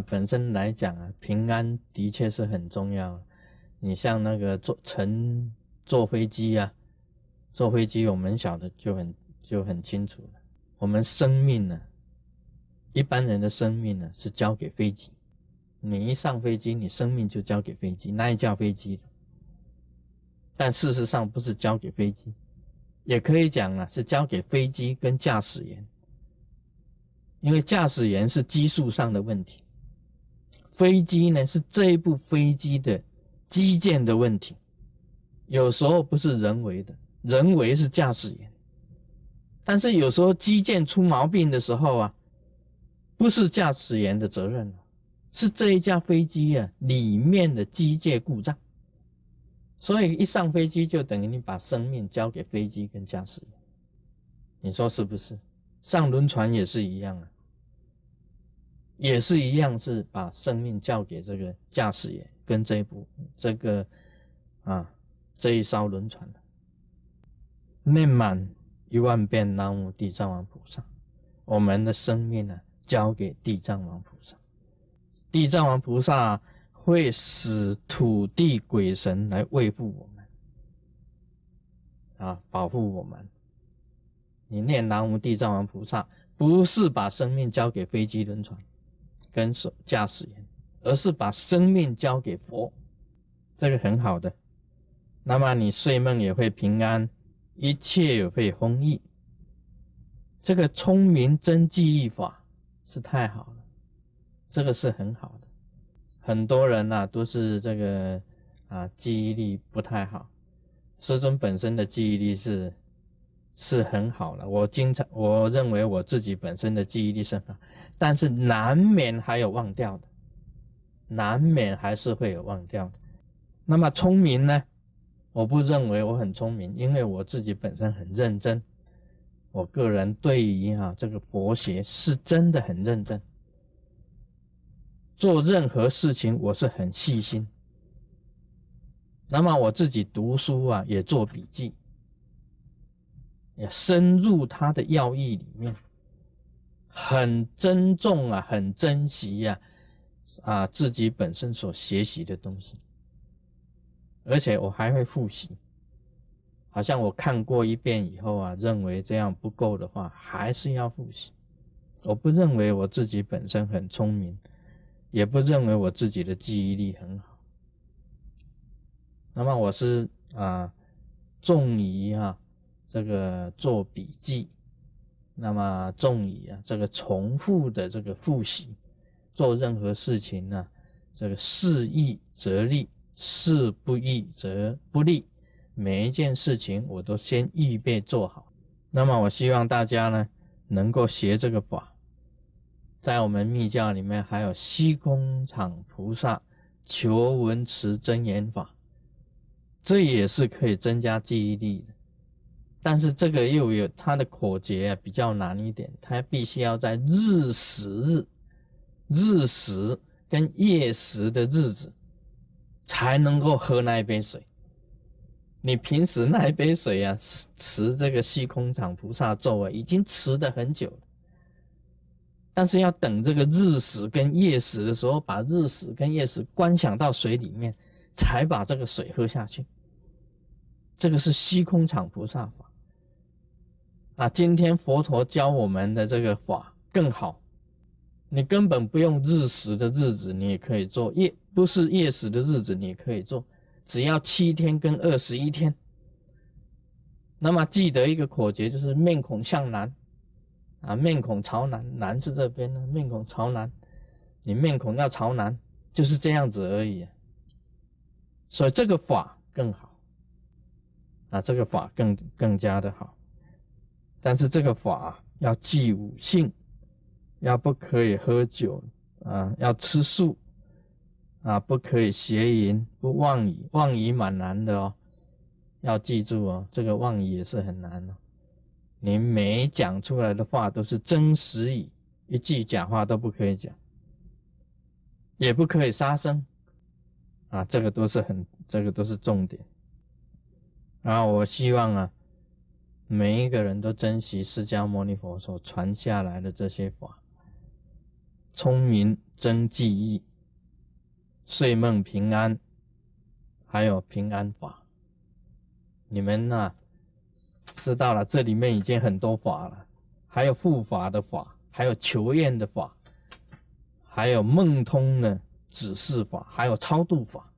本身来讲啊，平安的确是很重要。你像那个坐乘坐飞机啊，坐飞机我们晓得就很就很清楚了。我们生命呢，一般人的生命呢是交给飞机。你一上飞机，你生命就交给飞机，那一架飞机。但事实上不是交给飞机，也可以讲啊，是交给飞机跟驾驶员。因为驾驶员是技术上的问题，飞机呢是这一部飞机的。基建的问题，有时候不是人为的，人为是驾驶员。但是有时候基建出毛病的时候啊，不是驾驶员的责任是这一架飞机啊里面的机械故障。所以一上飞机就等于你把生命交给飞机跟驾驶员，你说是不是？上轮船也是一样啊，也是一样是把生命交给这个驾驶员。跟这一部这个啊这一艘轮船，念满一万遍南无地藏王菩萨，我们的生命呢交给地藏王菩萨，地藏王菩萨会使土地鬼神来慰护我们，啊保护我们。你念南无地藏王菩萨，不是把生命交给飞机轮船跟手驾驶员。而是把生命交给佛，这个很好的。那么你睡梦也会平安，一切也会丰益。这个聪明真记忆法是太好了，这个是很好的。很多人呐都是这个啊记忆力不太好，师尊本身的记忆力是是很好了。我经常我认为我自己本身的记忆力是很好，但是难免还有忘掉的。难免还是会有忘掉的。那么聪明呢？我不认为我很聪明，因为我自己本身很认真。我个人对于哈这个佛学是真的很认真，做任何事情我是很细心。那么我自己读书啊，也做笔记，也深入他的要义里面，很珍重啊，很珍惜呀。啊，自己本身所学习的东西，而且我还会复习。好像我看过一遍以后啊，认为这样不够的话，还是要复习。我不认为我自己本身很聪明，也不认为我自己的记忆力很好。那么我是啊，重于啊这个做笔记，那么重于啊这个重复的这个复习。做任何事情呢，这个事易则利，事不易则不利。每一件事情我都先预备做好。那么我希望大家呢，能够学这个法。在我们密教里面，还有虚空场菩萨求闻持真言法，这也是可以增加记忆力的。但是这个又有它的口诀比较难一点，它必须要在日时日。日食跟夜食的日子，才能够喝那一杯水。你平时那一杯水啊，持这个虚空场菩萨咒啊，已经持的很久了。但是要等这个日食跟夜食的时候，把日食跟夜食观想到水里面，才把这个水喝下去。这个是虚空场菩萨法啊。今天佛陀教我们的这个法更好。你根本不用日食的日子，你也可以做夜不是夜食的日子，你也可以做，只要七天跟二十一天。那么记得一个口诀，就是面孔向南，啊，面孔朝南，南是这边呢，面孔朝南，你面孔要朝南，就是这样子而已。所以这个法更好，啊，这个法更更加的好，但是这个法要记五性。要不可以喝酒啊？要吃素啊？不可以邪淫，不妄语，妄语蛮难的哦。要记住哦，这个妄语也是很难哦。你每讲出来的话都是真实语，一句假话都不可以讲，也不可以杀生啊。这个都是很，这个都是重点。然后我希望啊，每一个人都珍惜释迦牟尼佛所传下来的这些法。聪明增记忆，睡梦平安，还有平安法。你们呢，知道了，这里面已经很多法了，还有护法的法，还有求愿的法，还有梦通的指示法，还有超度法。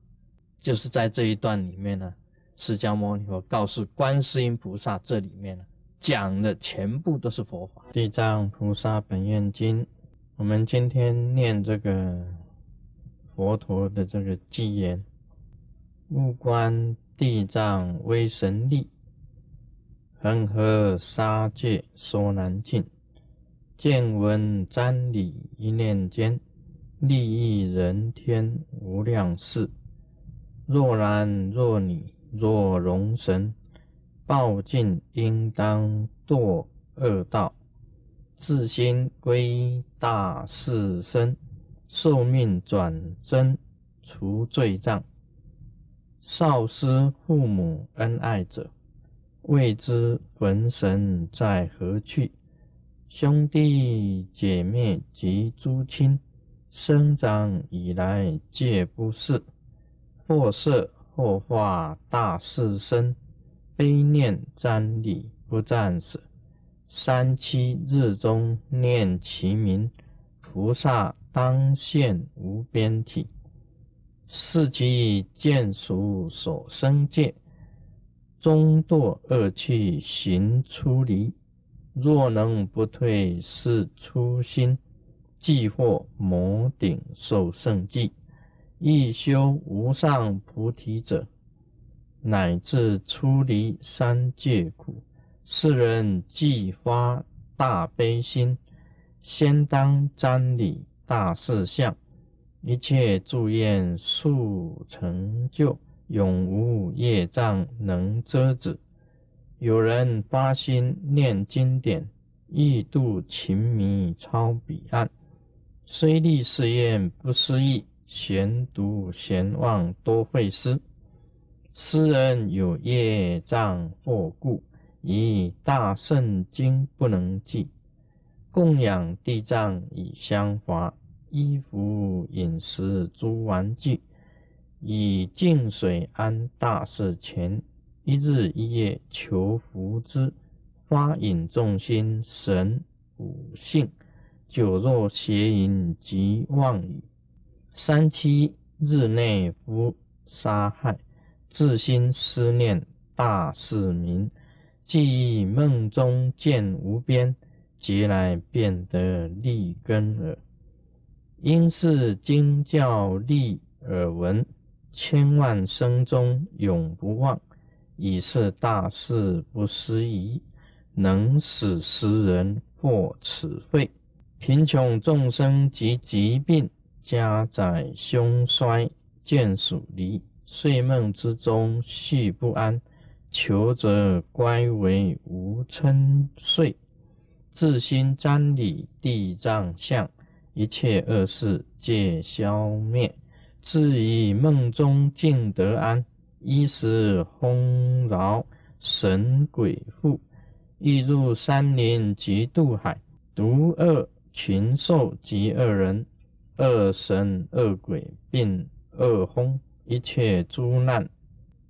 就是在这一段里面呢，释迦牟尼佛告诉观世音菩萨，这里面呢讲的全部都是佛法。地藏菩萨本愿经，我们今天念这个佛陀的这个偈言：悟观地藏威神力，恒河沙界说难尽，见闻瞻礼一念间，利益人天无量事。若男若女若龙神，报尽应当堕恶道，自心归大士身，受命转生除罪障。少失父母恩爱者，未知魂神在何去？兄弟姐妹及诸亲，生长以来皆不是。或色或化大士身，悲念瞻礼不暂舍。三七日中念其名，菩萨当现无边体。是其见属所生界，终堕恶趣行出离。若能不退是初心，即获摩顶受胜记。一修无上菩提者，乃至出离三界苦。世人既发大悲心，先当瞻礼大事相，一切诸愿速成就，永无业障能遮止。有人发心念经典，欲度情迷超彼岸，虽立誓愿不思议。闲读闲望多会思，诗人有业障或故，以大圣经不能记。供养地藏以香华，衣服饮食诸玩具，以净水安大事前，一日一夜求福之，发引众心神五性，久若邪淫及妄语。三七日内夫杀害，自心思念大士名，记忆梦中见无边，劫来变得立根耳。因是经教立耳闻，千万生中永不忘。已是大事不思议，能使诗人获此慧。贫穷众生及疾病。家宅凶衰，见属离，睡梦之中续不安，求则乖为无嗔睡，自心瞻礼地藏相，一切恶事皆消灭，至于梦中尽得安，衣食丰饶，神鬼富，欲入山林及渡海，独恶群兽及恶人。恶神恶鬼并恶风，一切诸难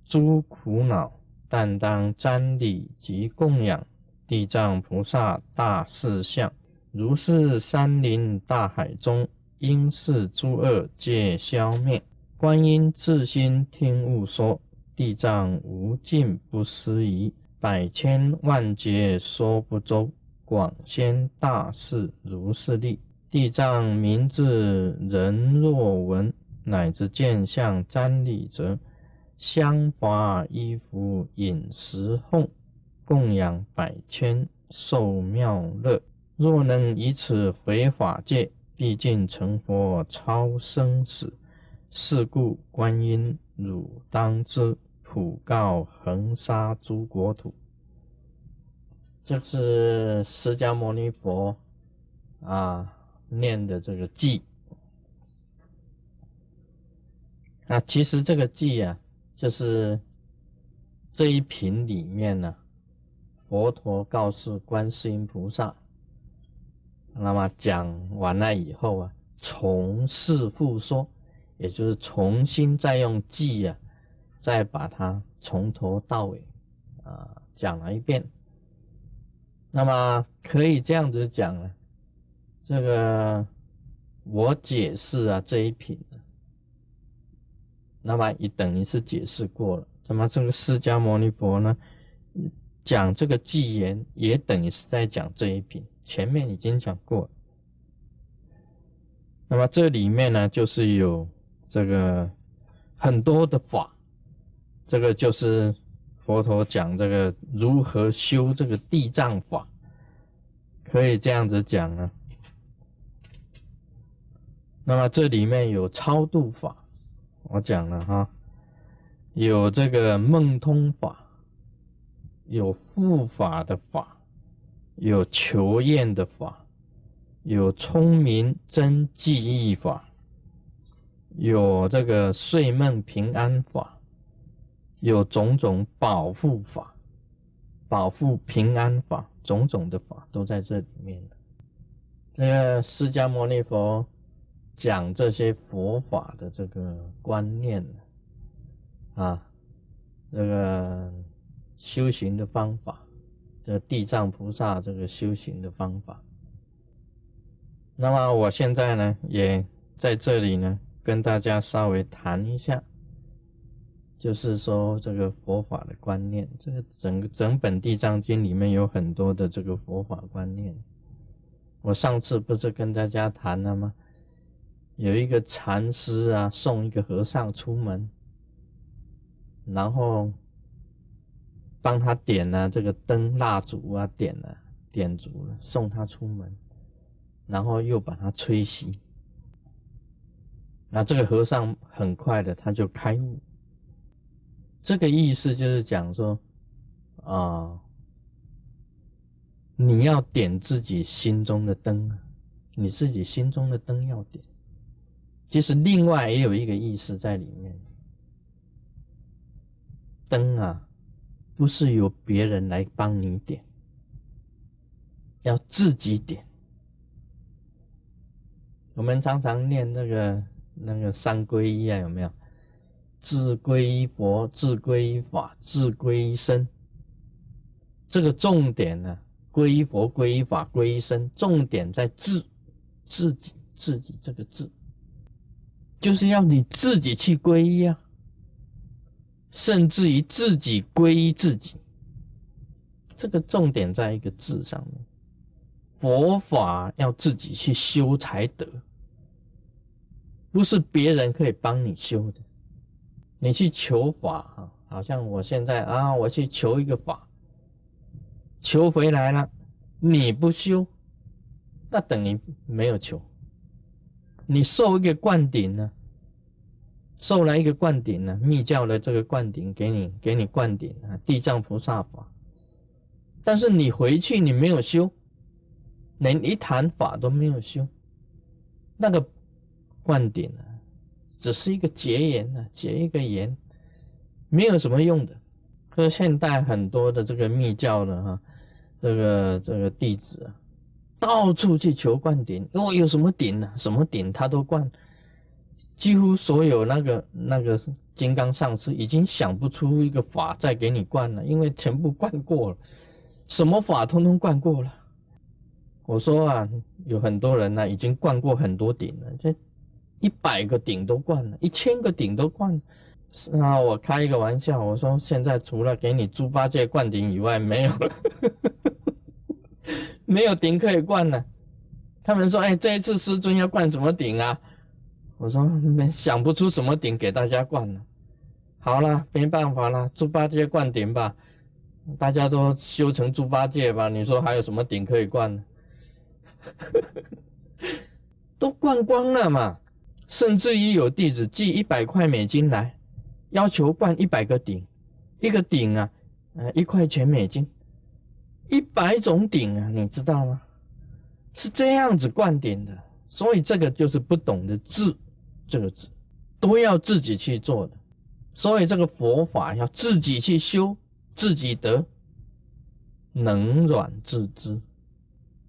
诸苦恼，但当瞻礼及供养地藏菩萨大士相。如是山林大海中，因是诸恶皆消灭。观音自心听悟说：地藏无尽不思议，百千万劫说不周，广宣大士如是力。地藏名字人若闻，乃至见相瞻礼者，香华衣服饮食奉，供养百千受妙乐。若能以此回法界，毕竟成佛超生死。是故观音汝当知，普告恒沙诸国土。这是释迦牟尼佛啊。念的这个偈啊，其实这个偈啊，就是这一品里面呢，佛陀告诉观世音菩萨，那么讲完了以后啊，重释复说，也就是重新再用记啊，再把它从头到尾啊讲了一遍。那么可以这样子讲呢，这个我解释啊这一品，那么也等于是解释过了。那么这个释迦牟尼佛呢，讲这个纪言，也等于是在讲这一品，前面已经讲过。那么这里面呢，就是有这个很多的法，这个就是佛陀讲这个如何修这个地藏法，可以这样子讲啊。那么这里面有超度法，我讲了哈，有这个梦通法，有护法的法，有求验的法。有聪明真记忆法，有这个睡梦平安法，有种种保护法、保护平安法，种种的法都在这里面这个释迦牟尼佛讲这些佛法的这个观念啊，这个修行的方法，这地藏菩萨这个修行的方法。那么我现在呢，也在这里呢，跟大家稍微谈一下，就是说这个佛法的观念。这个整个整本地藏经里面有很多的这个佛法观念。我上次不是跟大家谈了吗？有一个禅师啊，送一个和尚出门，然后帮他点了这个灯蜡烛啊，点了点足了，送他出门。然后又把它吹熄，那这个和尚很快的他就开悟。这个意思就是讲说，啊，你要点自己心中的灯啊，你自己心中的灯要点。其实另外也有一个意思在里面，灯啊，不是由别人来帮你点，要自己点。我们常常念那个那个三皈依啊，有没有？自皈依佛，自皈依法，自皈依身。这个重点呢，皈依佛、皈依法、皈依身，重点在自，自己，自己这个自，就是要你自己去皈依啊，甚至于自己皈依自己。这个重点在一个字上面。佛法要自己去修才得，不是别人可以帮你修的。你去求法啊，好像我现在啊，我去求一个法，求回来了，你不修，那等于没有求。你受一个灌顶呢，受了一个灌顶呢，密教的这个灌顶给你，给你灌顶啊，地藏菩萨法，但是你回去你没有修。连一坛法都没有修，那个灌顶啊，只是一个结缘啊，结一个缘，没有什么用的。可是现代很多的这个密教的哈，这个这个弟子啊，到处去求灌顶，因哦，有什么顶呢？什么顶他都灌，几乎所有那个那个金刚上师已经想不出一个法再给你灌了，因为全部灌过了，什么法通通灌过了。我说啊，有很多人呢，已经灌过很多顶了，这一百个顶都灌了，一千个顶都灌。啊，我开一个玩笑，我说现在除了给你猪八戒灌顶以外，没有了，没有顶可以灌了。他们说，哎，这一次师尊要灌什么顶啊？我说没想不出什么顶给大家灌了。好了，没办法了，猪八戒灌顶吧，大家都修成猪八戒吧。你说还有什么顶可以灌呢？都灌光了嘛，甚至于有弟子寄一百块美金来，要求灌一百个顶，一个顶啊，呃，一块钱美金，一百种顶啊，你知道吗？是这样子灌顶的，所以这个就是不懂得智，这个字都要自己去做的，所以这个佛法要自己去修，自己得，能软自知。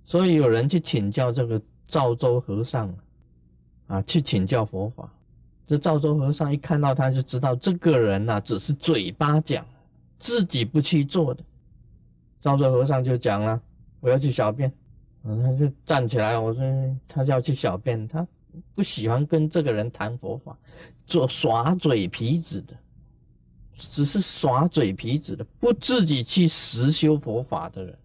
所以有人去请教这个赵州和尚，啊去请教佛法。这赵州和尚一看到他就知道这个人呐，只是嘴巴讲，自己不去做的。赵州和尚就讲了：“我要去小便。”他就站起来，我说他要去小便，他不喜欢跟这个人谈佛法，做耍嘴皮子的，只是耍嘴皮子的，不自己去实修佛法的人。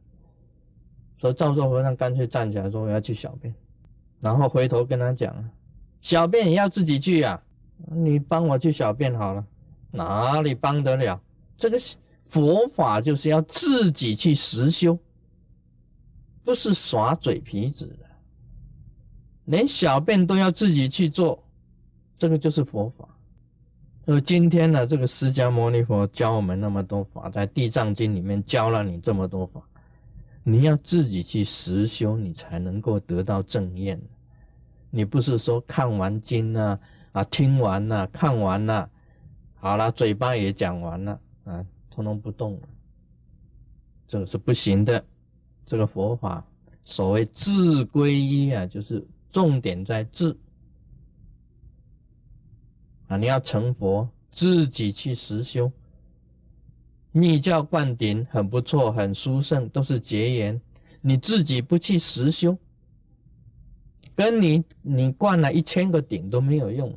所以赵州和尚干脆站起来说：“我要去小便。”然后回头跟他讲：“小便也要自己去呀。”你帮我去小便好了，哪里帮得了？这个佛法就是要自己去实修，不是耍嘴皮子的。连小便都要自己去做，这个就是佛法。而今天呢，这个释迦牟尼佛教我们那么多法，在《地藏经》里面教了你这么多法，你要自己去实修，你才能够得到正验。你不是说看完经呢？啊，听完了，看完了，好了，嘴巴也讲完了，啊，通通不动，这个是不行的。这个佛法所谓自归依啊，就是重点在自啊，你要成佛，自己去实修。密教灌顶很不错，很殊胜，都是结缘，你自己不去实修，跟你你灌了一千个顶都没有用。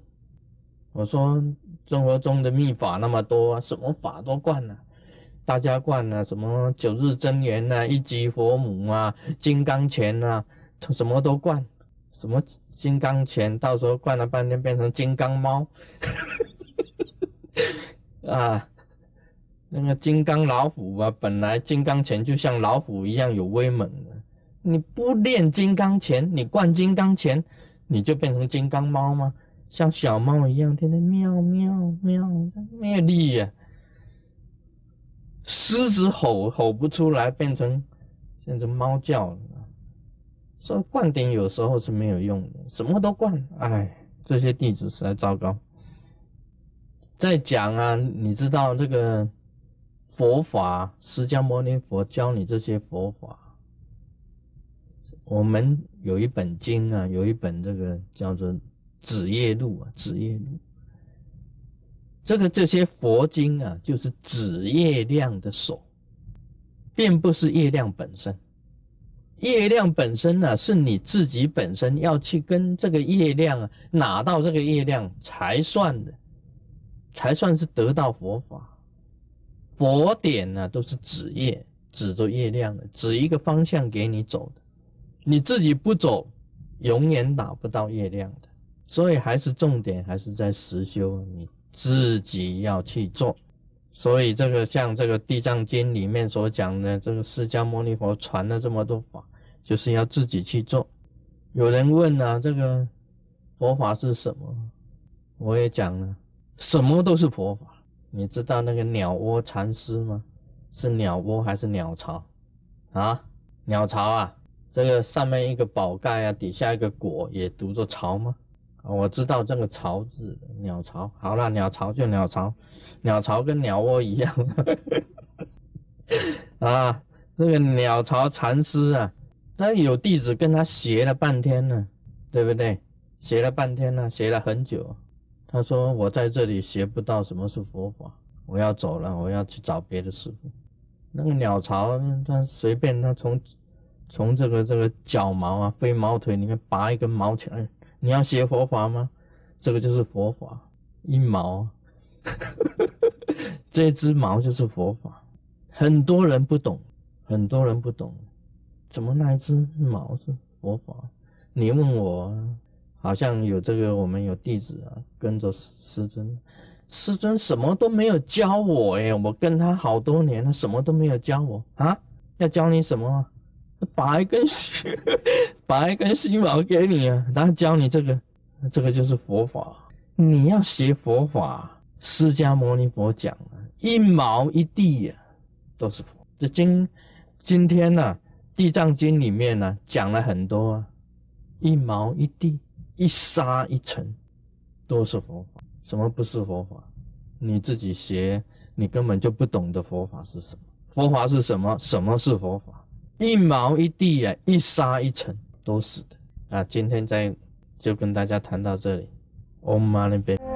我说生活中的秘法那么多，什么法都灌了，大家灌了什么九日真言呐、一级佛母啊、金刚拳呐，什么都灌，什么金刚拳，到时候灌了半天变成金刚猫，啊，那个金刚老虎啊，本来金刚拳就像老虎一样有威猛的，你不练金刚拳，你灌金刚拳，你就变成金刚猫吗？像小猫一样，天天喵喵喵，没有力呀。狮子吼吼不出来，变成变成猫叫了。所以灌顶有时候是没有用的，什么都灌，哎，这些弟子实在糟糕。再讲啊，你知道这个佛法，释迦牟尼佛教你这些佛法，我们有一本经啊，有一本这个叫做。子夜录啊，子夜录，这个这些佛经啊，就是指月亮的手，并不是月亮本身。月亮本身呢，是你自己本身要去跟这个月亮啊，拿到这个月亮才算的，才算是得到佛法。佛典呢，都是指月，指着月亮的，指一个方向给你走的，你自己不走，永远拿不到月亮的。所以还是重点还是在实修，你自己要去做。所以这个像这个《地藏经》里面所讲的，这个释迦牟尼佛传了这么多法，就是要自己去做。有人问啊，这个佛法是什么？我也讲了，什么都是佛法。你知道那个鸟窝禅师吗？是鸟窝还是鸟巢？啊，鸟巢啊，这个上面一个宝盖啊，底下一个果，也读作巢吗？我知道这个巢字，鸟巢。好了，鸟巢就鸟巢，鸟巢跟鸟窝一样。啊，那个鸟巢禅师啊，他有弟子跟他学了半天呢，对不对？学了半天呢，学了很久。他说：“我在这里学不到什么是佛法，我要走了，我要去找别的师傅。”那个鸟巢，他随便他从从这个这个脚毛啊，飞毛腿里面拔一根毛起来。你要学佛法吗？这个就是佛法，一毛，这只毛就是佛法。很多人不懂，很多人不懂，怎么那一只毛是佛法？你问我，好像有这个，我们有弟子啊，跟着师尊，师尊什么都没有教我哎，我跟他好多年，他什么都没有教我啊，要教你什么？拔一根细，把一根心毛给你啊，然后教你这个，这个就是佛法。你要学佛法，释迦牟尼佛讲啊，一毛一地呀，都是佛。这今今天呢，《地藏经》里面呢讲了很多啊，一毛一地，一沙一尘，都是佛法。什么不是佛法？你自己学，你根本就不懂得佛法是什么。佛法是什么？什么是佛法？一毛一地啊，一沙一尘都是的啊！今天在就跟大家谈到这里，Om Mani p a